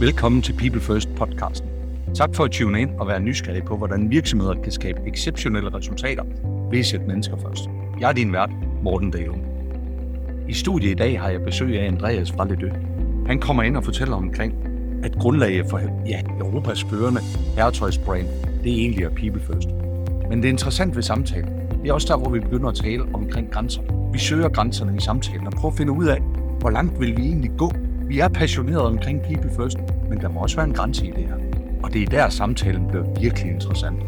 Velkommen til People First podcasten. Tak for at tune ind og være nysgerrig på, hvordan virksomheder kan skabe exceptionelle resultater ved at sætte mennesker først. Jeg er din vært, Morten Dahlum. I studiet i dag har jeg besøg af Andreas fra Ledø. Han kommer ind og fortæller omkring, at grundlaget for ja, Europas førende herretøjsbrand, det er egentlig er People First. Men det er interessant ved samtalen. Det er også der, hvor vi begynder at tale omkring grænser. Vi søger grænserne i samtalen og prøver at finde ud af, hvor langt vil vi egentlig gå vi er passionerede omkring people first, men der må også være en grænse i det her. Og det er der, samtalen bliver virkelig interessant.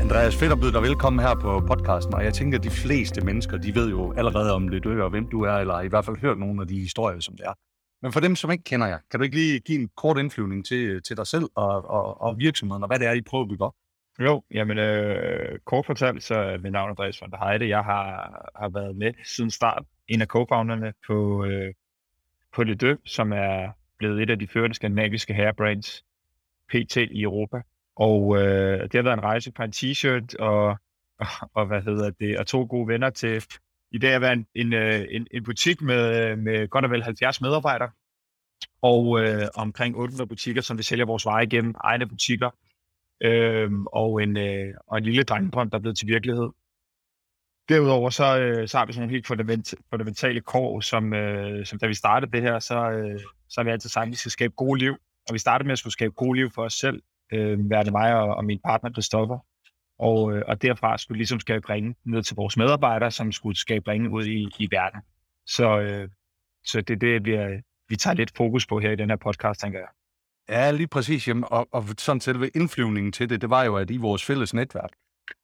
Andreas, fedt at byde dig velkommen her på podcasten, og jeg tænker, at de fleste mennesker, de ved jo allerede om det og hvem du er, eller i hvert fald hørt nogle af de historier, som det er. Men for dem, som ikke kender jer, kan du ikke lige give en kort indflyvning til, til dig selv og, og, og virksomheden, og hvad det er, I prøver at bygge op? Jo, jamen øh, kort fortalt, så er mit navn Andreas von der Heide. Jeg har, har været med siden start, en af co-founderne på, øh, på Le Deux, som er blevet et af de førende skandinaviske hairbrands PT i Europa. Og øh, det har været en rejse fra en t-shirt og, og, og, hvad hedder det, og to gode venner til i dag at være en, en, øh, en, en butik med, øh, med godt og vel 70 medarbejdere og øh, omkring 800 butikker, som vi sælger vores varer igennem, egne butikker, øh, og, en, øh, og en lille drengedrøm, der er blevet til virkelighed. Derudover så, øh, så har vi sådan nogle helt fundament, fundamentale kår, som, øh, som da vi startede det her, så, øh, så har vi altid sagt, at vi skal skabe gode liv. Og vi startede med at skulle skabe gode liv for os selv, øh, være det mig og, og min partner Christoffer. Og, øh, og derfra skulle vi ligesom skabe ringe ned til vores medarbejdere, som skulle skabe ringe ud i, i verden. Så, øh, så det er det, vi, er, vi tager lidt fokus på her i den her podcast, tænker jeg. Ja, lige præcis. Jamen, og, og sådan selve indflyvningen til det, det var jo, at i vores fælles netværk,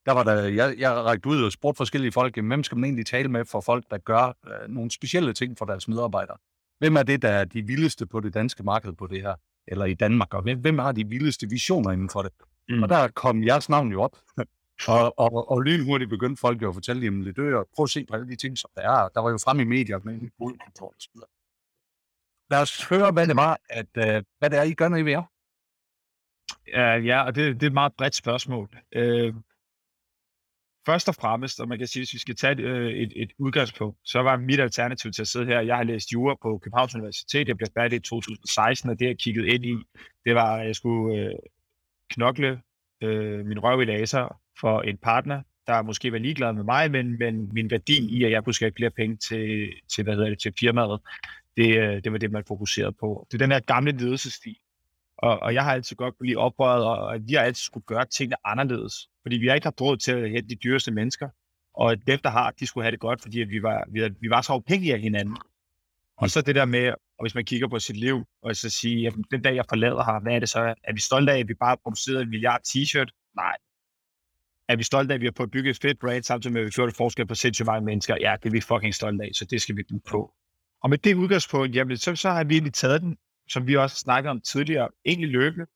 der var der, jeg, jeg rækket ud og spurgte forskellige folk, hvem skal man egentlig tale med for folk, der gør øh, nogle specielle ting for deres medarbejdere? Hvem er det, der er de vildeste på det danske marked på det her, eller i Danmark, og hvem, hvem har de vildeste visioner inden for det? Mm. Og der kom jeres navn jo op. og, og, og lynhurtigt begyndte folk jo at fortælle dem lidt og prøv at se på alle de ting, som der er. Der var jo frem i medier med en hovedkontor og så videre. Lad os høre, hvad det var, at, uh, hvad det er, I gør, når I er. Uh, ja, og det, det er et meget bredt spørgsmål. Uh, først og fremmest, og man kan sige, hvis vi skal tage et, øh, et, et udgangspunkt, så var mit alternativ til at sidde her. Jeg har læst jura på Københavns Universitet. Jeg blev færdig i 2016, og det jeg kiggede ind i, det var, at jeg skulle øh, knokle øh, min røv i laser for en partner, der måske var ligeglad med mig, men, men min værdi i, at jeg kunne skabe flere penge til, til, hvad hedder det, til firmaet, det, øh, det var det, man fokuserede på. Det er den her gamle ledelsesstil. Og, og jeg har altid godt kunne lide oprøret, og, og vi har altid skulle gøre tingene anderledes. Fordi vi har ikke haft råd til at hente de dyreste mennesker. Og dem, der har, de skulle have det godt, fordi vi var, vi, var, vi var så afhængige af hinanden. Og så det der med, og hvis man kigger på sit liv, og så sige, at den dag jeg forlader her, hvad er det så? Er vi stolte af, at vi bare har produceret en milliard t-shirt? Nej. Er vi stolte af, at vi har fået bygget et fedt brand, samtidig med, at vi gjort et forskel på sindssygt mange mennesker? Ja, det er vi fucking stolte af, så det skal vi bygge på. Og med det udgangspunkt, jamen, så, så har vi egentlig taget den, som vi også har snakket om tidligere, egentlig løbende,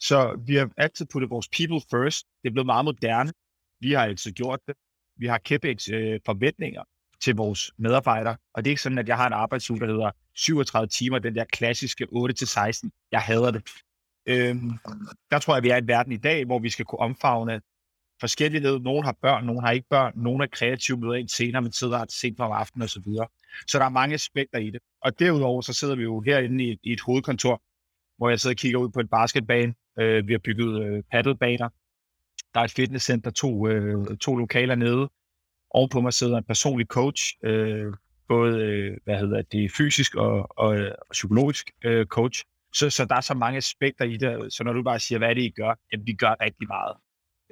så vi har altid puttet vores people first. Det er blevet meget moderne. Vi har altid gjort det. Vi har kæmpe øh, forventninger til vores medarbejdere. Og det er ikke sådan, at jeg har en arbejdsuge, der hedder 37 timer, den der klassiske 8-16. Jeg hader det. Øhm, der tror jeg, at vi er i en verden i dag, hvor vi skal kunne omfavne forskellighed. Nogle har børn, nogle har ikke børn. Nogle er kreative, møder ind senere, men sidder ret sent på aftenen osv. så videre. Så der er mange aspekter i det. Og derudover så sidder vi jo herinde i, i et hovedkontor, hvor jeg sidder og kigger ud på en basketbane, Øh, vi har bygget øh, paddelbaner. Der er et fitnesscenter, to, øh, to lokaler nede. Ovenpå mig sidder en personlig coach, øh, både øh, hvad hedder det, fysisk og, og, og psykologisk øh, coach. Så, så der er så mange aspekter i det. Så når du bare siger, hvad er det, I gør? Jamen, vi gør rigtig meget.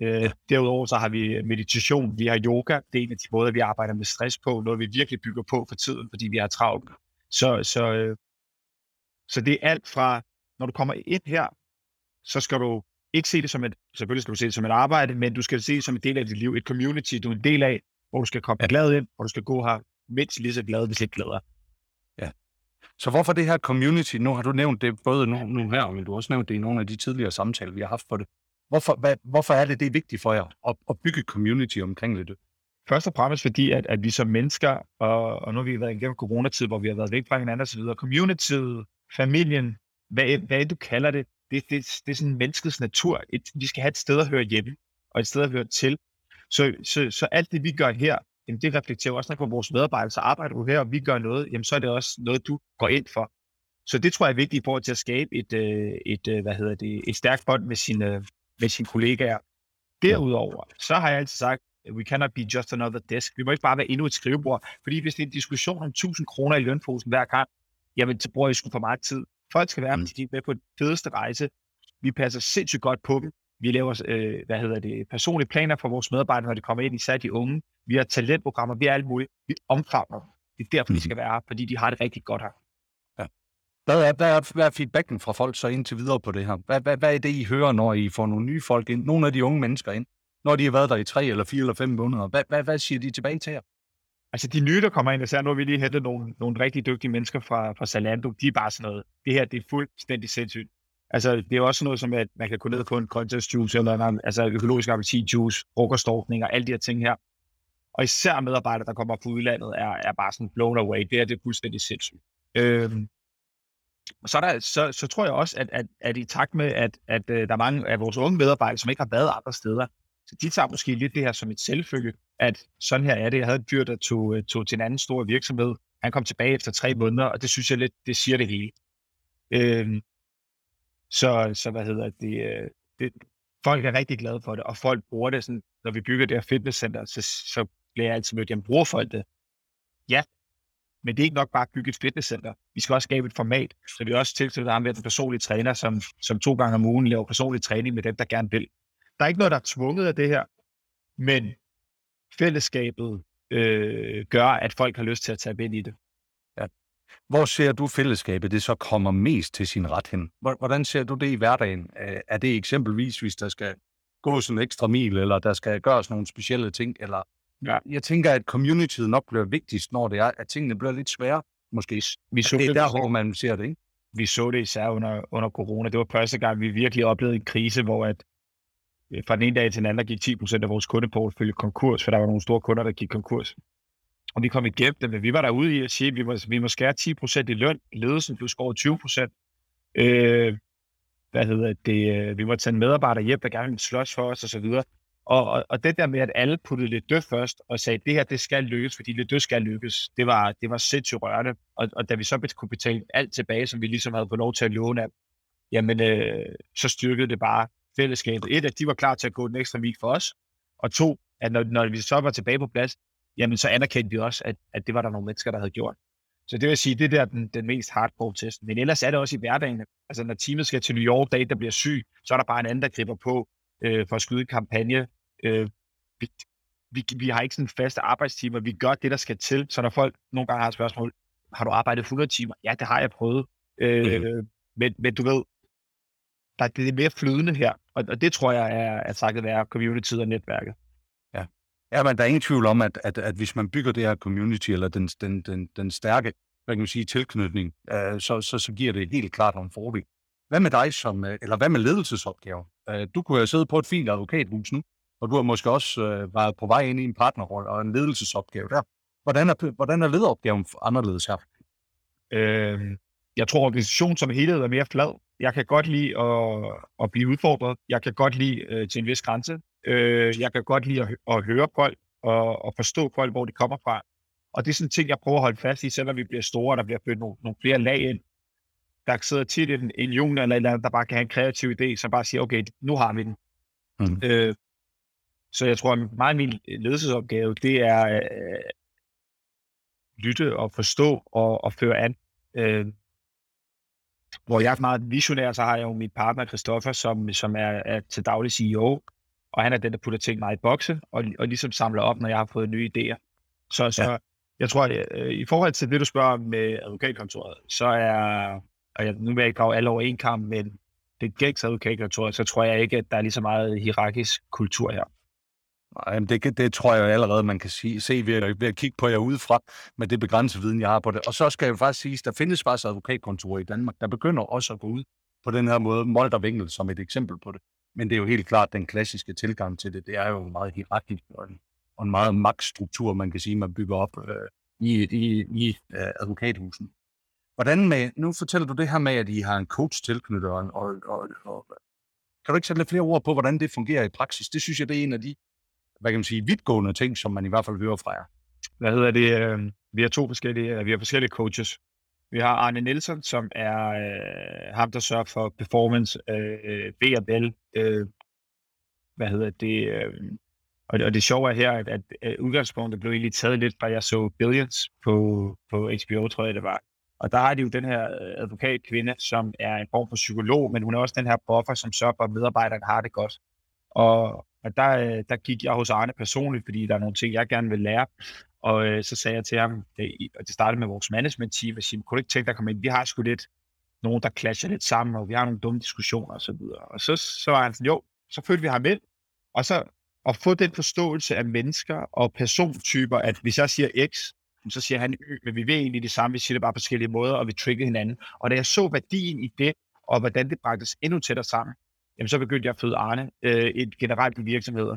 Øh, derudover så har vi meditation, vi har yoga. Det er en af de måder, vi arbejder med stress på, noget vi virkelig bygger på for tiden, fordi vi har travlt. Så, så, øh, så det er alt fra, når du kommer ind her, så skal du ikke se det som et, selvfølgelig skal du se det som et arbejde, men du skal se det som en del af dit liv, et community, du er en del af, hvor du skal komme ja. glad ind, hvor du skal gå her mindst lige så glad, hvis ikke glæder. Ja. Så hvorfor det her community? Nu har du nævnt det både nu, nu her, men du har også nævnt det i nogle af de tidligere samtaler, vi har haft for det. Hvorfor, hvad, hvorfor er det, det er vigtigt for jer at, at bygge et community omkring det? Først og fremmest fordi, at, at vi som mennesker, og, og nu har vi været igennem coronatid, hvor vi har været væk fra hinanden osv., communityet, familien, hvad, hvad du kalder det, det, det, det er sådan menneskets natur. Et, vi skal have et sted at høre hjemme, og et sted at høre til. Så, så, så alt det, vi gør her, jamen det reflekterer også, nok på vores medarbejdere, så arbejder du her, og vi gør noget, jamen så er det også noget, du går ind for. så det tror jeg er vigtigt i forhold til at skabe et, øh, et, øh, hvad hedder det, et stærkt bånd med sine, øh, med sine kollegaer. Derudover, så har jeg altid sagt, we cannot be just another desk. Vi må ikke bare være endnu et skrivebord, fordi hvis det er en diskussion om 1000 kroner i lønposen hver gang, jamen så bruger jeg sgu for meget tid. Folk skal være mm. de er med på den fedeste rejse. Vi passer sindssygt godt på dem. Vi laver, øh, hvad hedder det, personlige planer for vores medarbejdere, når de kommer ind, især de unge. Vi har talentprogrammer, vi er alt muligt. Vi omfavner. Det er derfor, mm. de skal være her, fordi de har det rigtig godt her. Hvad er, hvad, er, hvad er feedbacken fra folk så indtil videre på det her? Hvad, hvad, hvad er det, I hører, når I får nogle nye folk ind? Nogle af de unge mennesker ind? Når de har været der i tre eller fire eller fem måneder? Hvad, hvad, hvad siger de tilbage til jer? Altså de nye, der kommer ind, især nu har vi lige hentet nogle, nogle rigtig dygtige mennesker fra, fra Zalando, de er bare sådan noget, det her det er fuldstændig sindssygt. Altså det er også noget som, at man kan gå ned på en grøntsagsjuice, eller en altså økologisk appelsinjuice, frokostorkning og alle de her ting her. Og især medarbejdere, der kommer fra udlandet, er, er bare sådan blown away. Det er det fuldstændig sindssygt. Øhm, så, der, så, så tror jeg også, at, at, at i takt med, at, at, at der er mange af vores unge medarbejdere, som ikke har været andre steder, så de tager måske lidt det her som et selvfølge, at sådan her er det. Jeg havde en dyr, der tog, øh, tog til en anden stor virksomhed. Han kom tilbage efter tre måneder, og det synes jeg lidt, det siger det hele. Øhm, så, så hvad hedder det, øh, det, folk er rigtig glade for det, og folk bruger det sådan, når vi bygger det her fitnesscenter, så, så bliver jeg altid mødt, jamen bruger folk det? Ja, men det er ikke nok bare at bygge et fitnesscenter. Vi skal også skabe et format, så vi også tilknytter ham med en personlig træner, som, som to gange om ugen laver personlig træning med dem, der gerne vil. Der er ikke noget, der er tvunget af det her, men fællesskabet øh, gør, at folk har lyst til at tage ind i det. Ja. Hvor ser du fællesskabet, det så kommer mest til sin ret hen? Hvordan ser du det i hverdagen? Er det eksempelvis, hvis der skal gå sådan en ekstra mil, eller der skal gøres nogle specielle ting, eller ja. jeg tænker, at communityet nok bliver vigtigst, når det er, at tingene bliver lidt svære, måske. Vi så det er der, hvor man ser det, ikke? Vi så det især under, under corona. Det var første gang, vi virkelig oplevede en krise, hvor at Øh, fra den ene dag til den anden, der gik 10% af vores kundeportefølje konkurs, for der var nogle store kunder, der gik konkurs. Og vi kom igennem det, men vi var derude i at sige, at vi må, vi må skære 10% i løn, ledelsen blev skåret 20%. Øh, hvad hedder det, vi må tage en medarbejder hjem, der gerne vil slås for os, og så videre. Og, og, og det der med, at alle puttede lidt død først, og sagde, at det her, det skal lykkes, fordi lidt død skal lykkes, det var, det var sindssygt rørende. Og, og da vi så kunne betale alt tilbage, som vi ligesom havde fået lov til at låne af, jamen, øh, så styrkede det bare fællesskabet. Et, at de var klar til at gå den ekstra mil for os, og to, at når, når vi så var tilbage på plads, jamen så anerkendte vi også, at, at det var der nogle mennesker, der havde gjort. Så det vil sige, det er der den, den mest hardcore test. Men ellers er det også i hverdagen. Altså når teamet skal til New York, dag der bliver syg, så er der bare en anden, der griber på øh, for at skyde kampagne. Øh, vi, vi, vi har ikke sådan faste arbejdstimer. Vi gør det, der skal til. Så når folk nogle gange har et spørgsmål, har du arbejdet 100 timer? Ja, det har jeg prøvet. Øh, mm. men, men du ved, der, det er mere flydende her, og, og det tror jeg er, er takket være community og netværket. Ja, ja men der er ingen tvivl om, at, at, at hvis man bygger det her community, eller den, den, den, den stærke hvad kan man sige, tilknytning, øh, så, så, så giver det helt klart nogle fordele. Hvad med dig som, øh, eller hvad med ledelsesopgaver? Øh, du kunne have siddet på et fint advokathus nu, og du har måske også øh, været på vej ind i en partnerrolle og en ledelsesopgave der. Hvordan er, hvordan er lederopgaven anderledes her? Øh, jeg tror, organisationen som helhed er mere flad jeg kan godt lide at, at blive udfordret. Jeg kan godt lide øh, til en vis grænse. Øh, jeg kan godt lide at, at høre folk og, og forstå folk, hvor de kommer fra. Og det er sådan en ting, jeg prøver at holde fast i, selvom vi bliver store, og der bliver født nogle, nogle flere lag ind. Der sidder tit en, en jung eller en der bare kan have en kreativ idé, som bare siger, okay, nu har vi den. Mm. Øh, så jeg tror, at meget af min ledelsesopgave, det er øh, lytte og forstå og, og føre an. Øh, hvor jeg er meget visionær, så har jeg jo min partner Christoffer, som, som er, er til daglig CEO, og han er den, der putter ting meget i bokse, og, og ligesom samler op, når jeg har fået nye idéer. Så, så ja. jeg tror, at øh, i forhold til det, du spørger med advokatkontoret, så er, og jeg, nu vil jeg ikke drage alle over en kamp, men det gængse advokatkontoret, så tror jeg ikke, at der er lige så meget hierarkisk kultur her. Nej, det, det tror jeg allerede, man kan sige, se ved, ved at kigge på jer udefra, med det begrænsede viden, jeg har på det. Og så skal jeg faktisk sige, at der findes faktisk advokatkontorer i Danmark, der begynder også at gå ud på den her måde, Molter Winkel som et eksempel på det. Men det er jo helt klart, den klassiske tilgang til det, det er jo meget hierarkisk og en, og en meget magtstruktur, man kan sige, man bygger op øh, i, i, i øh, advokathusen. Hvordan med, nu fortæller du det her med, at I har en coach tilknyttet, og, og, og, og kan du ikke sætte lidt flere ord på, hvordan det fungerer i praksis? Det synes jeg, det er en af de hvad kan man sige, vidtgående ting, som man i hvert fald hører fra jer. Hvad hedder det? Øhm, vi har to forskellige, øh, vi har forskellige coaches. Vi har Arne Nielsen, som er øh, ham, der sørger for performance, øh, øh B&L, øh, hvad hedder det, øh, og, det, og det sjove er her, at, at øh, udgangspunktet blev egentlig taget lidt fra, jeg så Billions på, på HBO, tror jeg det var. Og der har de jo den her øh, advokatkvinde, som er en form for psykolog, men hun er også den her buffer, som sørger for, at medarbejderne har det godt. Og, og der, øh, der gik jeg hos Arne personligt, fordi der er nogle ting, jeg gerne vil lære. Og øh, så sagde jeg til ham, øh, det, og det startede med vores management team, at sige, kunne du ikke tænke dig at komme ind? Vi har sgu lidt nogen, der clasher lidt sammen, og vi har nogle dumme diskussioner osv. Og, og så, så var han sådan, jo, så følte vi ham ind, og så at få den forståelse af mennesker og persontyper, at hvis jeg siger X, så siger han ø, men vi ved egentlig det samme, vi siger det bare på forskellige måder, og vi trigger hinanden. Og da jeg så værdien i det, og hvordan det bragtes endnu tættere sammen, jamen så begyndte jeg at føde Arne øh, et generelt i virksomheder.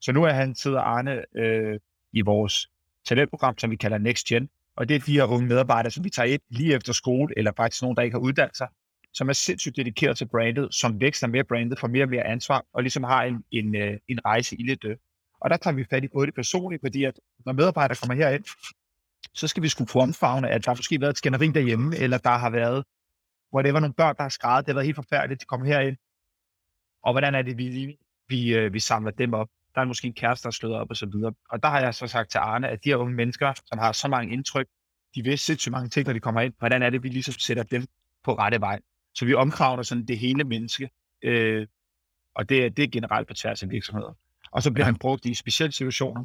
Så nu er han sidder Arne øh, i vores talentprogram, som vi kalder Next Gen, og det er de her unge medarbejdere, som vi tager ind lige efter skole, eller faktisk nogen, der ikke har uddannet sig, som er sindssygt dedikeret til brandet, som vækster med brandet, får mere og mere ansvar, og ligesom har en, en, øh, en rejse i det. Og der tager vi fat i både det personlige, fordi at når medarbejdere kommer herind, så skal vi skulle få omfavne, at der har måske været et skænderi derhjemme, eller der har været, hvor det var nogle børn, der har skrevet, det har været helt forfærdeligt, de kommer herind. Og hvordan er det, vi, vi, øh, vi samler dem op? Der er måske en kæreste, der er slået op og så videre. Og der har jeg så sagt til Arne, at de her unge mennesker, som har så mange indtryk, de ved sindssygt mange ting, når de kommer ind. Hvordan er det, vi ligesom sætter dem på rette vej? Så vi omkravner sådan det hele menneske, øh, og det, det er generelt på tværs af virksomheder. Og så bliver ja. han brugt i specielle situationer,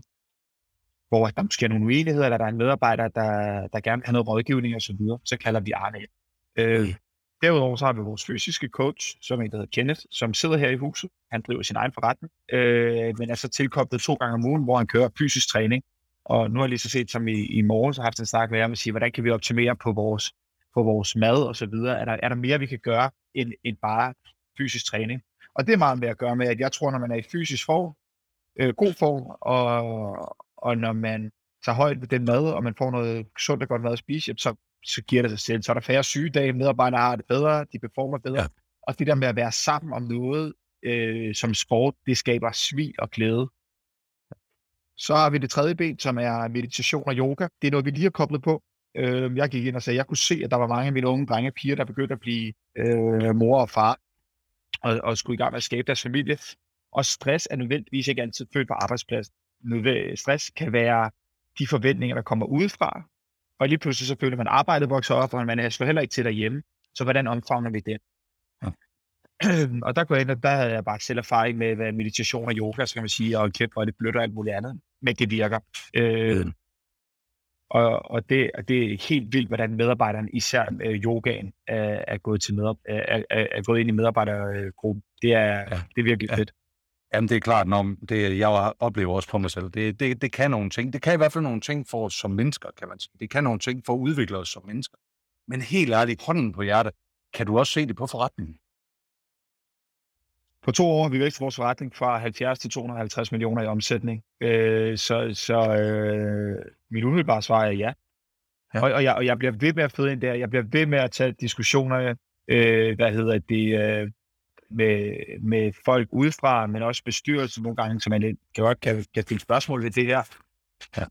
hvor der måske er nogle uenigheder, eller der er en medarbejder, der, der gerne vil have noget rådgivning og så videre, så kalder vi Arne ind. Øh, derudover så har vi vores fysiske coach, som en, der hedder Kenneth, som sidder her i huset. Han driver sin egen forretning, øh, men er så tilkoblet to gange om ugen, hvor han kører fysisk træning. Og nu har jeg lige så set, som i, i morgen, så har haft en snak med ham og sige, hvordan kan vi optimere på vores på vores mad og så videre? Er der, er der mere, vi kan gøre end, end bare fysisk træning? Og det er meget med at gøre med, at jeg tror, når man er i fysisk form, øh, god form, og, og når man tager højt ved den mad, og man får noget sundt og godt mad at spise, så, så giver det sig selv. Så er der færre sygedage, medarbejdere har det bedre, de performer bedre. Ja. Og det der med at være sammen om noget øh, som sport, det skaber svig og glæde. Så har vi det tredje ben, som er meditation og yoga. Det er noget, vi lige har koblet på. Øh, jeg gik ind og sagde, at jeg kunne se, at der var mange af mine unge drenge og piger, der begyndte at blive øh, mor og far, og, og skulle i gang med at skabe deres familie. Og stress er nødvendigvis ikke altid født på arbejdspladsen. Stress kan være de forventninger, der kommer udefra, og lige pludselig så føler man, at arbejdet vokser op, og man slår heller ikke til derhjemme. Så hvordan omfavner vi det? Ja. og der går jeg ind, og der havde jeg bare selv erfaring med hvad meditation og yoga, så kan man sige, og kæft, hvor det blødt og alt muligt andet. Men det virker. Øh, mm. Og, og, det, og det er helt vildt, hvordan medarbejderne, især øh, yogaen, er, er, gået til medar- er, er, er gået ind i medarbejdergruppen. Det er, ja. det er virkelig ja. fedt. Jamen, det er klart, når det, jeg oplever også på mig selv. Det, det, det kan nogle ting. Det kan i hvert fald nogle ting for os som mennesker, kan man sige. Det kan nogle ting for at udvikle os som mennesker. Men helt ærligt, hånden på hjertet, kan du også se det på forretningen? På to år har vi vækst vores forretning fra 70 til 250 millioner i omsætning. Øh, så så øh, mit umiddelbare svar er ja. ja. Og, og, jeg, og jeg bliver ved med at føde ind der. Jeg bliver ved med at tage diskussioner, øh, hvad hedder det, øh, med, med folk udefra, men også bestyrelsen nogle gange, så man kan godt kan, kan stille spørgsmål ved det her. Ja.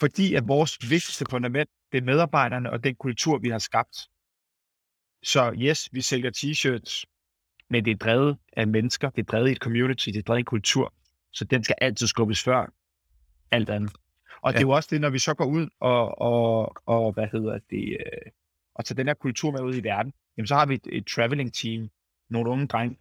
Fordi at vores vigtigste fundament, det er medarbejderne og den kultur, vi har skabt. Så yes, vi sælger t-shirts, men det er drevet af mennesker, det er drevet i et community, det er drevet i en kultur, så den skal altid skubbes før alt andet. Og ja. det er jo også det, når vi så går ud og, og, og hvad hedder det, øh, og tager den her kultur med ud i verden, jamen så har vi et, et traveling team, nogle unge drenge,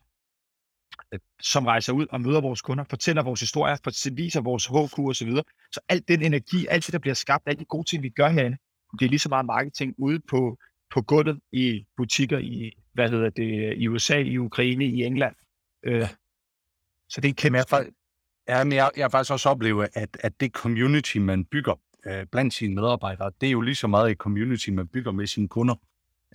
øh, som rejser ud og møder vores kunder, fortæller vores historier, viser vores HQ og så videre. Så alt den energi, alt det, der bliver skabt, alle de gode ting, vi gør herinde, det er lige så meget marketing ude på, på gulvet i butikker i, hvad hedder det, i USA, i Ukraine, i England. Øh, så det er kæmpe. Jeg, ja, men jeg, jeg har faktisk også oplevet, at, at det community, man bygger øh, blandt sine medarbejdere, det er jo lige så meget et community, man bygger med sine kunder.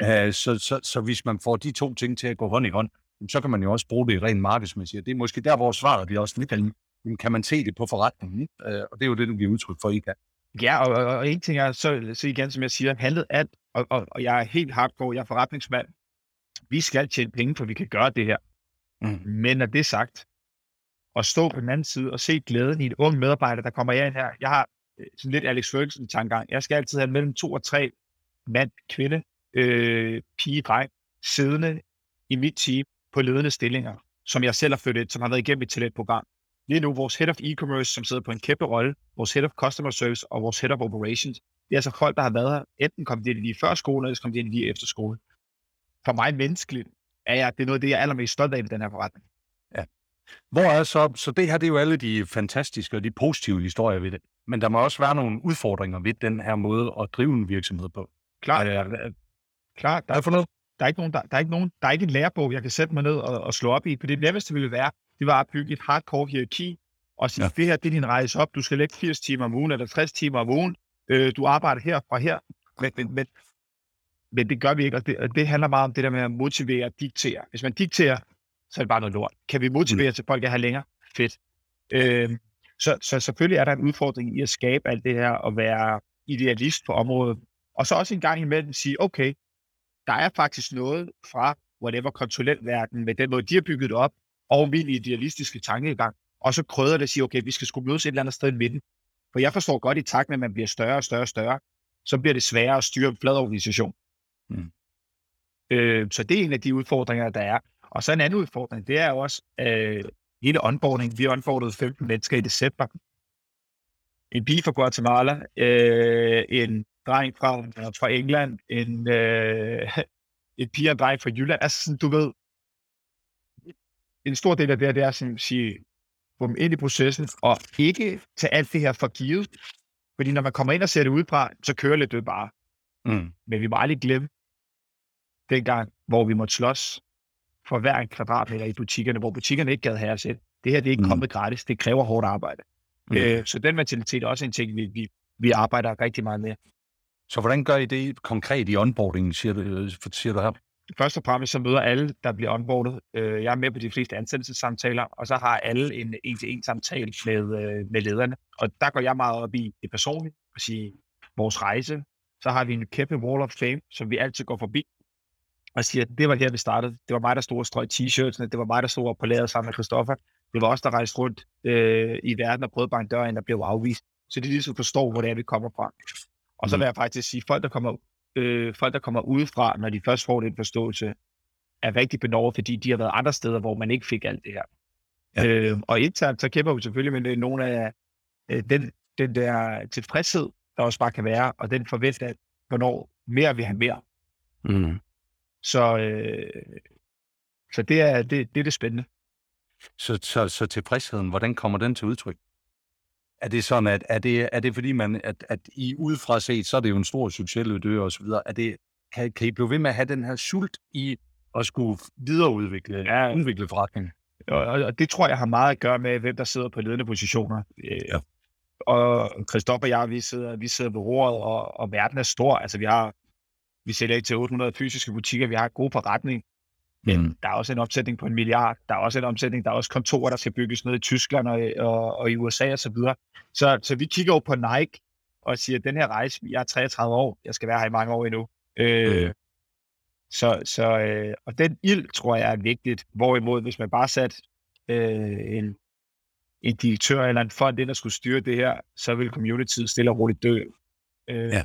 Øh, så, så, så hvis man får de to ting til at gå hånd i hånd, så kan man jo også bruge det i ren markedsmæssigt. Det er måske der, hvor svaret bliver også lidt kan man se det på forretningen? Øh, og det er jo det, du giver udtryk for, I kan. Ja, og, og, og en ting er, så, så igen, som jeg siger, handlet alt, og, og, og jeg er helt hardcore, jeg er forretningsmand. Vi skal tjene penge, for vi kan gøre det her. Mm. Men når det er sagt, at stå på den anden side og se glæden i en ung medarbejder, der kommer ind her. Jeg har øh, sådan lidt Alex Ferguson tankegang. Jeg skal altid have mellem to og tre mand, kvinde, øh, pige-dreng siddende i mit team på ledende stillinger, som jeg selv har flyttet, som har været igennem et talentprogram. Lige nu vores head of e-commerce, som sidder på en kæmpe rolle, vores head of customer service og vores head of operations. Det er altså folk, der har været her, enten kommet ind lige før skole, eller kommet ind lige efter skole. For mig menneskeligt er jeg, det er noget af det, jeg er allermest stolt af i den her forretning. Hvor er så, så det her, det er jo alle de fantastiske og de positive historier ved det. Men der må også være nogle udfordringer ved den her måde at drive en virksomhed på. Klart, klart der, er for noget? der, er ikke nogen, der, der, er ikke nogen, der er ikke en lærebog, jeg kan sætte mig ned og, og slå op i. For det nemmeste ville være, det var at bygge et hardcore hierarki, og sige, Ja. det her det er din rejse op, du skal lægge 80 timer om ugen, eller 60 timer om ugen, øh, du arbejder her fra her, men, men, men, men det gør vi ikke, og det, og det handler meget om det der med at motivere og diktere. Hvis man dikterer, så er det bare noget lort. Kan vi motivere mm. til folk at have længere? Fedt. Øh, så, så selvfølgelig er der en udfordring i at skabe alt det her, og være idealist på området, og så også en gang imellem sige, okay, der er faktisk noget fra whatever konsulentverdenen med den måde, de har bygget det op, og min idealistiske tankegang, og så krydder det og siger, okay, vi skal skulle mødes et eller andet sted i midten. For jeg forstår godt i takt med, at man bliver større og større og større, så bliver det sværere at styre en flad organisation. Mm. Øh, så det er en af de udfordringer, der er. Og så en anden udfordring, det er jo også øh, hele onboarding. Vi onboardede 15 mennesker i december. En pige fra Guatemala, øh, en dreng fra, fra England, en, øh, en pige og en dreng fra Jylland. Altså sådan, du ved, en stor del af det her, det er sådan at sige, få dem ind i processen, og ikke tage alt det her for givet. Fordi når man kommer ind og ser det udefra, så kører lidt det bare. Mm. Men vi må aldrig glemme dengang, hvor vi måtte slås for hver en kvadratmeter i butikkerne, hvor butikkerne ikke gad have os ind. Det her det er ikke Mm. kommet gratis, det kræver hårdt arbejde. Mm. Øh, så den mentalitet er også en ting, vi, vi, vi arbejder rigtig meget med. Så hvordan gør I det konkret i onboardingen, siger du, øh, siger du her? Først og fremmest så møder alle, der bliver onboardet. Øh, jeg er med på de fleste ansættelsessamtaler, og så har alle en en-til-en samtale med, øh, med lederne. Og der går jeg meget op i det personlige, at sige vores rejse. Så har vi en kæmpe wall of fame, som vi altid går forbi, og siger, det var her, vi startede. Det var mig, der stod og strøg t-shirtsene. Det var mig, der stod og lageret sammen med Christoffer. Det var os, der rejste rundt øh, i verden og prøvede bare en dør ind, der blev afvist. Så de ligesom forstår, hvor det er, vi kommer fra. Og så Mhm. vil jeg faktisk sige, folk, der kommer, øh, folk, der kommer udefra, når de først får den forståelse, er rigtig benovet, fordi de har været andre steder, hvor man ikke fik alt det her. Ja. Øh, og internt, så kæmper vi selvfølgelig med nogle af øh, den, den der tilfredshed, der også bare kan være, og den forventning, hvornår mere vil have mere. Mm. Så, øh, så det, er, det, det er det spændende. Så, så, så tilfredsheden, hvordan kommer den til udtryk? Er det sådan, at er det, er det fordi, man, at, at I udefra set, så er det jo en stor succes, Lødø og så videre. Er det, kan, kan I blive ved med at have den her sult i at skulle videreudvikle Ja. udvikle forretningen? Og, og, og det tror jeg har meget at gøre med, hvem der sidder på ledende positioner. Ja. Og Christoffer og jeg, vi sidder, vi sidder ved roret, og, og verden er stor. Altså, vi har vi sælger ikke til 800 fysiske butikker, vi har en god forretning. Men Mm. der er også en omsætning på en milliard. Der er også en omsætning, der er også kontorer, der skal bygges ned i Tyskland og, og, og i USA og så videre. Så, så vi kigger jo på Nike og siger, den her rejse, jeg er 33 år, jeg skal være her i mange år endnu. Øh, Mm. Så, så øh, og den ild, tror jeg, er vigtigt. Hvorimod, hvis man bare sat øh, en, en direktør eller en fond ind, der skulle styre det her, så vil communityet stille og roligt dø. Øh, Ja.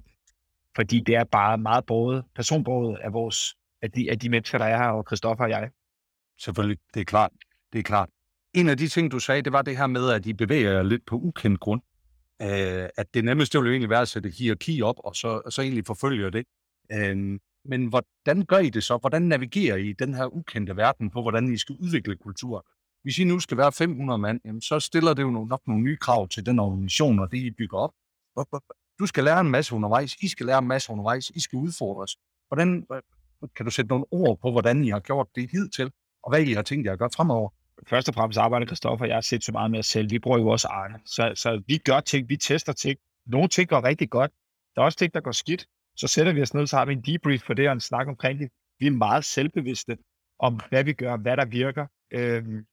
Fordi det er bare meget både personbåret af, vores, af, de, af de mennesker, der er her, og Christoffer og jeg. Selvfølgelig, det er klart. Det er klart. En af de ting, du sagde, det var det her med, at I bevæger jer lidt på ukendt grund. Øh, at det nemmeste ville egentlig være at sætte hierarki op, og så, og så egentlig forfølge det. Øh, men hvordan gør I det så? Hvordan navigerer I i den her ukendte verden på, hvordan I skal udvikle kultur? Hvis I nu skal være 500 mand, jamen, så stiller det jo nok nogle nye krav til den organisation og det, I bygger op. Du skal lære en masse undervejs, I skal lære en masse undervejs, I skal udfordres. Hvordan, kan du sætte nogle ord på, hvordan I har gjort det hidtil, og hvad I har tænkt jer at gøre fremover? Først og fremmest arbejder Kristoffer og jeg sindssygt meget med os selv. Vi bruger jo også Arne. Så, så vi gør ting, vi tester ting. Nogle ting går rigtig godt. Der er også ting, der går skidt. Så sætter vi os ned, så har vi en debrief for det og en snak omkring det. Vi er meget selvbevidste om, hvad vi gør, hvad der virker. Øhm,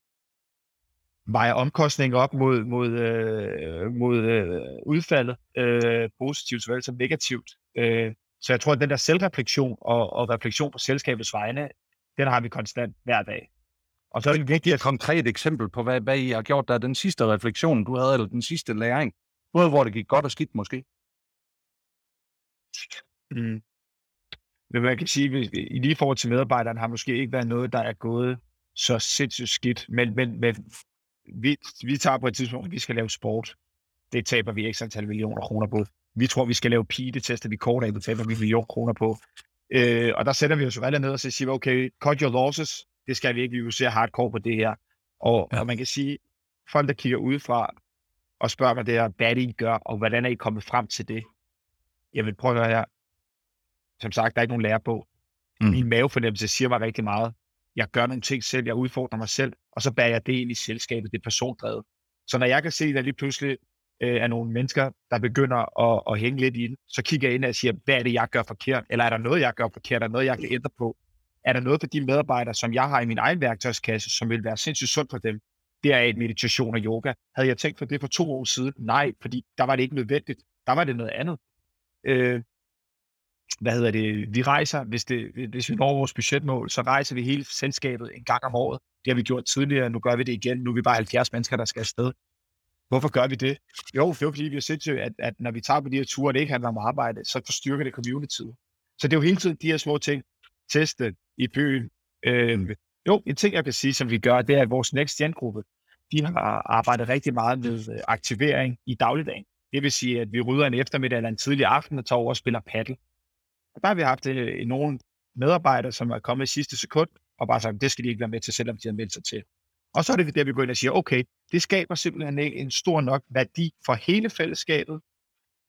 vejer omkostninger op mod, mod, øh, mod øh, udfaldet, øh, positivt såvel som negativt. Øh, så jeg tror, at den der selvreflektion og, og refleksion på selskabets vegne, den har vi konstant hver dag. Og så er det vigtigt, Et konkret eksempel på, hvad, hvad I har gjort, der er den sidste refleksion, du havde, eller den sidste læring. Både hvor det gik godt og skidt måske. Mm. Men man kan sige, at i lige forhold til medarbejderen har måske ikke været noget, der er gået så sindssygt skidt. Men, men, men vi, vi tager på et tidspunkt, at vi skal lave sport. Det taber vi ekstra antal millioner kroner på. Vi tror, vi skal lave pige, det tester vi kort af, det taber vi millioner kroner på. Øh, og der sætter vi os jo alle ned og så siger, okay, cut your losses, det skal vi ikke, vi ser hardcore på det her. Og, ja. og man kan sige, folk der kigger udefra og spørger mig det her, hvad I gør, og hvordan er I kommet frem til det? Jeg vil prøve at høre her. Som sagt, der er ikke nogen lærebog. Mm. Min mavefornemmelse siger mig rigtig meget. Jeg gør nogle ting selv, jeg udfordrer mig selv, og så bærer jeg det ind i selskabet, det er persondrevet. Så når jeg kan se, at lige pludselig øh, er nogle mennesker, der begynder at, at hænge lidt i den, så kigger jeg ind og siger, hvad er det, jeg gør forkert? Eller er der noget, jeg gør forkert? Er der noget, jeg kan ændre på? Er der noget for de medarbejdere, som jeg har i min egen værktøjskasse, som vil være sindssygt sundt for dem? Det er et meditation og yoga. Havde jeg tænkt på det for to år siden? Nej, fordi der var det ikke nødvendigt. Der var det noget andet. Øh, hvad hedder det? Vi rejser, hvis, det, hvis vi når vores budgetmål, så rejser vi hele selskabet en gang om året. Det har vi gjort tidligere, nu gør vi det igen. Nu er vi bare 70 mennesker, der skal afsted. Hvorfor gør vi det? Jo, det er fordi, vi har set øh, at, at når vi tager på de her ture, det ikke handler om arbejde, så forstyrker det communityet. Så det er jo hele tiden de her små ting. Teste i byen. Øh, jo, en ting, jeg kan sige, som vi gør, det er, at vores Next Gen-gruppe, de har arbejdet rigtig meget med øh, aktivering i dagligdagen. Det vil sige, at vi rydder en eftermiddag eller en tidlig aften og tager over og spiller paddle. Og der har vi haft øh, nogle medarbejdere, som er kommet i sidste sekund, og bare sagt, det skal de ikke være med til, selvom de har meldt sig til. Og så er det der, vi går ind og siger, okay, det skaber simpelthen ikke en stor nok værdi for hele fællesskabet,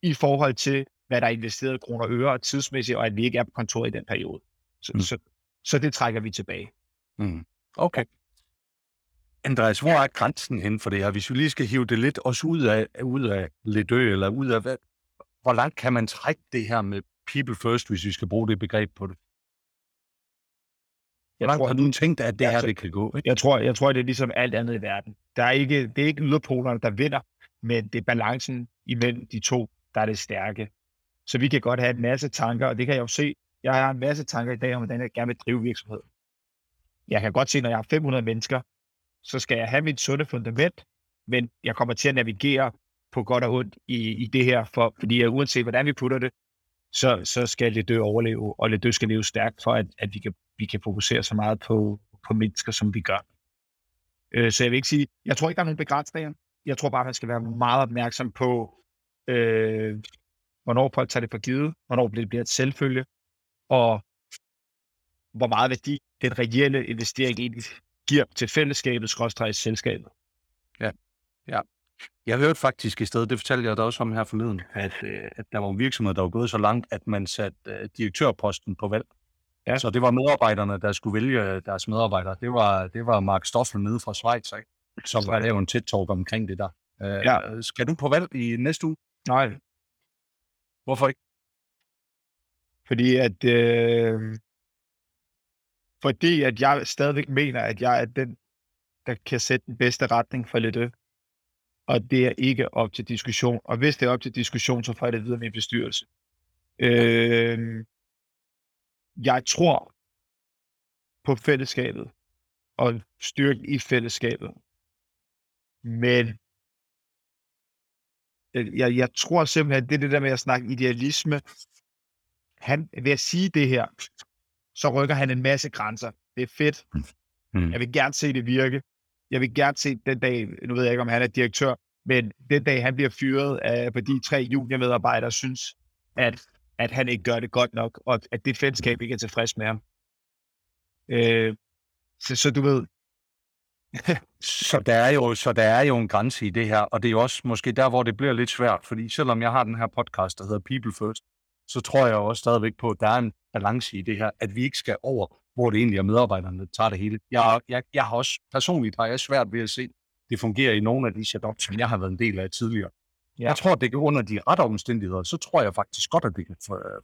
i forhold til, hvad der er investeret kroner og øre tidsmæssigt, og at vi ikke er på kontoret i den periode. Så, mm. så, så det trækker vi tilbage. Mm. Okay. Andreas, hvor er grænsen hen for det her? Hvis vi lige skal hive det lidt også ud af, ud af lidt ø, eller ud af hvad, hvor langt kan man trække det her med people first, hvis vi skal bruge det begreb på det? Hvor langt tror, har du tænkt, at det her det kan gå? Ikke? Jeg, tror, jeg tror, det er ligesom alt andet i verden. Der er ikke, det er ikke yderpolerne, der vinder, men det er balancen imellem de to, der er det stærke. Så vi kan godt have en masse tanker, og det kan jeg jo se. Jeg har en masse tanker i dag om, hvordan jeg gerne vil drive virksomhed. Jeg kan godt se, når jeg har 500 mennesker, så skal jeg have mit sunde fundament, men jeg kommer til at navigere på godt og ondt i, i det her, for, fordi jeg, uanset hvordan vi putter det, så, så skal lidt dø overleve, og dø skal leve stærkt, for at, at vi, kan, vi kan fokusere så meget på, på mennesker, som vi gør. Øh, så jeg vil ikke sige, jeg tror ikke, der er nogen begrænsninger. Jeg tror bare, man skal være meget opmærksom på, øh, hvornår folk tager det for givet, hvornår det bliver et selvfølge, og hvor meget værdi den reelle investering egentlig giver til fællesskabet, skråstrej selskabet. Ja, ja. Jeg hørte faktisk i stedet, det fortalte jeg dig også om her forleden, at, øh, at der var en virksomhed, der var gået så langt, at man satte øh, direktørposten på valg. Ja. Så det var medarbejderne, der skulle vælge deres medarbejdere. Det var, det var Mark Stoffel nede fra Schweiz, ikke? som var lavet en TED-talk omkring det der. Uh, ja. Skal du på valg i næste uge? Nej. Hvorfor ikke? Fordi at øh, fordi at jeg stadigvæk mener, at jeg er den, der kan sætte den bedste retning for lidt Og det er ikke op til diskussion. Og hvis det er op til diskussion, så får jeg det videre min bestyrelse. Øh, jeg tror på fællesskabet og styrken i fællesskabet. Men jeg, jeg tror simpelthen, det er det der med at snakke idealisme. Han, ved at sige det her, så rykker han en masse grænser. Det er fedt. Mm. Jeg vil gerne se det virke. Jeg vil gerne se den dag, nu ved jeg ikke, om han er direktør, men den dag, han bliver fyret af, de tre juniormedarbejdere, synes, at, at han ikke gør det godt nok, og at det fællesskab ikke er tilfreds med ham. Øh, så, så du ved... så, der er jo, så der er jo en grænse i det her, og det er jo også måske der, hvor det bliver lidt svært, fordi selvom jeg har den her podcast, der hedder People First, så tror jeg også stadigvæk på, at der er en balance i det her, at vi ikke skal over, hvor det egentlig er medarbejderne, der tager det hele. Jeg, jeg, jeg har også personligt har jeg svært ved at se, det fungerer i nogle af de setups, som jeg har været en del af tidligere. Ja. Jeg tror, det kan under de rette omstændigheder, så tror jeg faktisk godt, at det kan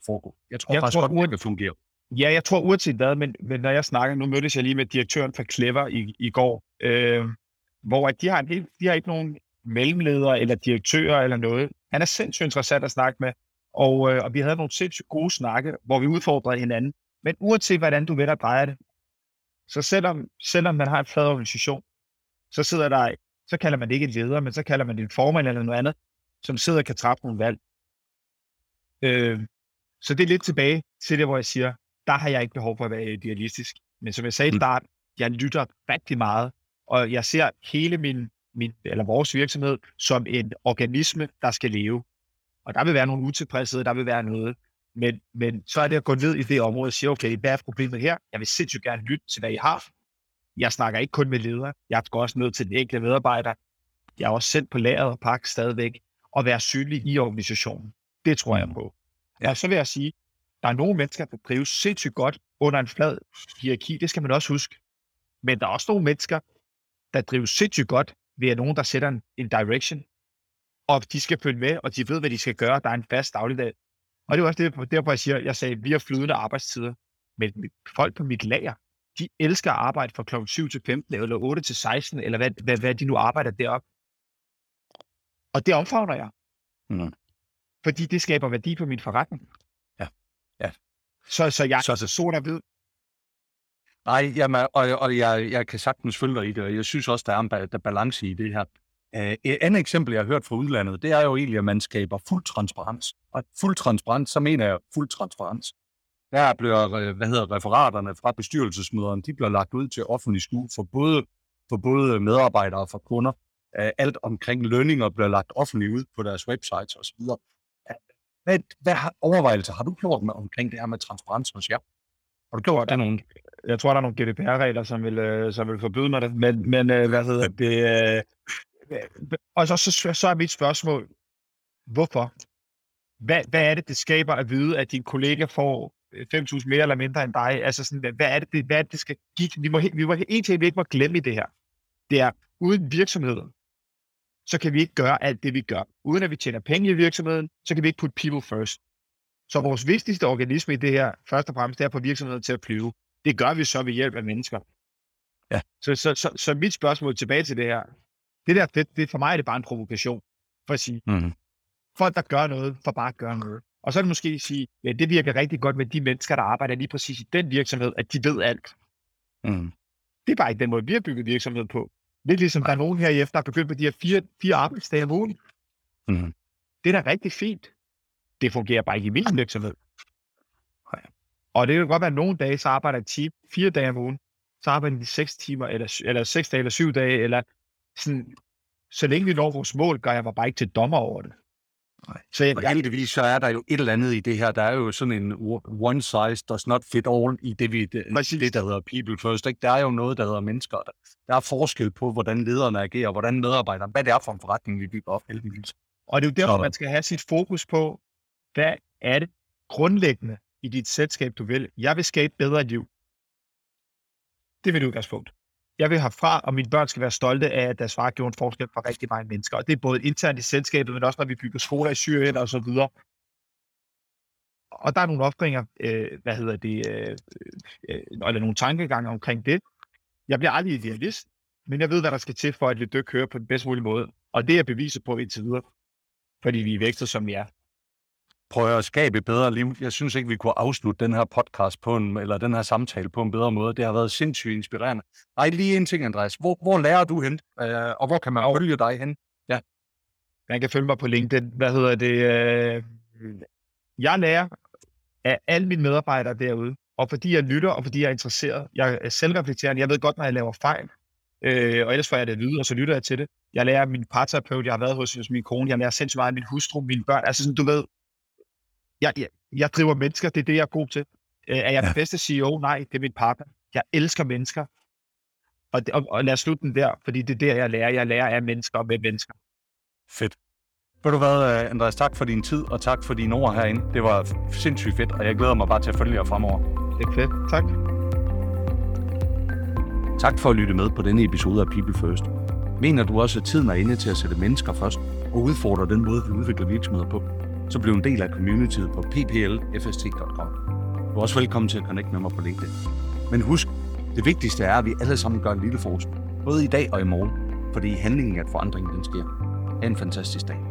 foregå. Jeg tror jeg faktisk tror, godt, at det kan fungere. Ja, jeg tror uanset hvad, men, men når jeg snakker, nu mødtes jeg lige med direktøren for Clever i, i går, øh, hvor at de har, en helt, de har ikke nogen mellemledere eller direktører eller noget. Han er sindssygt interessant at snakke med. Og, øh, og vi havde nogle sindssygt gode snakke, hvor vi udfordrede hinanden. Men uanset hvordan du vender drejer det, så selvom, selvom man har en flad organisation, så sidder der, så kalder man det ikke en leder, men så kalder man det en formand eller noget andet, som sidder og kan træffe nogle valg. Øh, så det er lidt tilbage til det, hvor jeg siger, der har jeg ikke behov for at være idealistisk. Men som jeg sagde i Mm. starten, jeg lytter rigtig meget, og jeg ser hele min, min, eller vores virksomhed som en organisme, der skal leve. Og der vil være nogle utilfredsheder, der vil være noget. Men, men så er det at gå ned i det område og sige, okay, hvad er problemet her? Jeg vil sindssygt gerne lytte til, hvad I har. Jeg snakker ikke kun med ledere. Jeg går også ned til den enkelte medarbejder. Jeg er også sendt på lageret og pakke stadigvæk og være synlig i organisationen. Det tror jeg Mm. på. Ja. Og så vil jeg sige, der er nogle mennesker, der trives sindssygt godt under en flad hierarki. Det skal man også huske. Men der er også nogle mennesker, der drives sindssygt godt ved at nogen, der sætter en, en direction. Og de skal følge med, og de ved, hvad de skal gøre. Der er en fast dagligdag. Og det er også det, derfor jeg siger, jeg sagde, vi har flydende arbejdstider. Men folk på mit lager, de elsker at arbejde fra klokken 7 til 15, eller 8 til 16, eller hvad, hvad, hvad de nu arbejder deroppe. Og det omfavner jeg. Mm. Fordi det skaber værdi på min forretning. Ja. Ja. Så, så jeg Så- så, sort og hvid. Nej, jamen, og, og jeg, jeg kan sagtens følge dig i det, og jeg synes også, der er en der er balance i det her. Uh, et andet eksempel, jeg har hørt fra udlandet, det er jo egentlig, at man skaber fuld transparens. Og fuld transparens, så mener jeg fuld transparens. Der bliver, øh, hvad hedder referaterne fra bestyrelsesmøderne, de bliver lagt ud til offentlig skue for både, for både medarbejdere og for kunder. Alt omkring lønninger bliver lagt offentligt ud på deres websites osv. Hvad, hvad har, overvejelser har du gjort med omkring det her med transparens hos jer? Har du gjort det nogen? Jeg tror, der er nogle GDPR-regler, som vil, øh, som vil forbyde mig det. Men, men øh, hvad hedder det? Øh, og så, så, så er mit spørgsmål, hvorfor? Hvad, hvad er det, det skaber at vide, at din kollega får øh, 5.000 mere eller mindre end dig? Altså sådan, hvad- er det, det, hvad er det, det skal give? Vi må, vi må en ting, vi ikke må glemme i det her. Det er, uden virksomheden, så kan vi ikke gøre alt det, vi gør. Uden at vi tjener penge i virksomheden, så kan vi ikke putte people first. Så vores vigtigste organisme i det her, først og fremmest, det er få virksomheden til at flyve. Det gør vi så ved hjælp af mennesker. Ja. Så, så, så, så mit spørgsmål tilbage til det her, det der, det, det for mig er det bare en provokation. For at sige, Mm. folk der gør noget, for bare at gøre noget. Og så er det måske at sige, ja, det virker rigtig godt med de mennesker, der arbejder lige præcis i den virksomhed, at de ved alt. Mm. Det er bare ikke den måde, vi har bygget virksomhed på. Lidt ligesom der er nogen her i efter, der er begyndt på de her fire, fire arbejdsdage om ugen. Mm. Det er da rigtig fint. Det fungerer bare ikke i min virksomhed. Nej. Og det kan godt være, at nogle dage, så arbejder team fire dage om ugen. Så arbejder de seks timer, eller, eller seks dage, eller syv dage, eller sådan. Så længe vi når vores mål, gør jeg mig bare ikke til dommer over det. Nej. Så jeg, Og heldigvis så er der jo et eller andet i det her. Der er jo sådan en one size does not fit all i det, vi, det, der hedder people first. Ikke? Der er jo noget, der hedder mennesker. Der, der er forskel på, hvordan lederne agerer, hvordan medarbejderne, hvad det er for en forretning, vi bygger op heldigvis. Og det er jo derfor, man skal have sit fokus på, hvad er det grundlæggende i dit selskab, du vil. Jeg vil skabe bedre liv. Det vil du udgangspunkt. Jeg vil have fra, og mine børn skal være stolte af, at deres far gjorde en forskel for rigtig mange mennesker. Og det er både internt i selskabet, men også når vi bygger skoler i Syrien og så videre. Og der er nogle offringer, øh, hvad hedder det, øh, øh, eller nogle tankegange omkring det. Jeg bliver aldrig idealist, men jeg ved, hvad der skal til for, at det dyk kører på den bedst mulige måde. Og det er beviset på indtil videre fordi vi er vækstet, som vi er. Prøv at skabe et bedre liv. Jeg synes ikke, vi kunne afslutte den her podcast på en, eller den her samtale på en bedre måde. Det har været sindssygt inspirerende. Nej, lige en ting, Andreas. Hvor, hvor lærer du hen? Øh, og hvor kan man følge dig hen? Man kan følge mig på LinkedIn. Hvad hedder det? Øh, Jeg lærer af alle mine medarbejdere derude, og fordi jeg lytter, og fordi jeg er interesseret. Jeg er selvreflekterende. Jeg ved godt, når jeg laver fejl, øh, og ellers får jeg det at vide, og så lytter jeg til det. Jeg lærer min parterapeut, jeg har været hos, hos min kone, jeg lærer sindssygt meget af min hustru, mine børn. Altså sådan, du ved, jeg, jeg, jeg driver mennesker, det er det, jeg er god til. Øh, er jeg ja. den bedste CEO? Nej, det er min partner. Jeg elsker mennesker. Og, og, og lad os slutte den der, fordi det er der, jeg lærer. Jeg lærer af mennesker og med mennesker. Fedt. Ved du hvad, øh, Andreas, tak for din tid, og tak for dine ord herinde. Det var sindssygt fedt, og jeg glæder mig bare til at følge jer fremover. Det er fedt. Tak. Tak for at lytte med på denne episode af People First. Mener du også, at tiden er inde til at sætte mennesker først og udfordre den måde, vi udvikler virksomheder på, så bliv en del af communityet på pplfst.com. Du er også velkommen til at connecte med mig på LinkedIn. Men husk, det vigtigste er, at vi alle sammen gør en lille forskel. Både i dag og i morgen. Fordi handlingen at forandringen den sker. Ha' en fantastisk dag.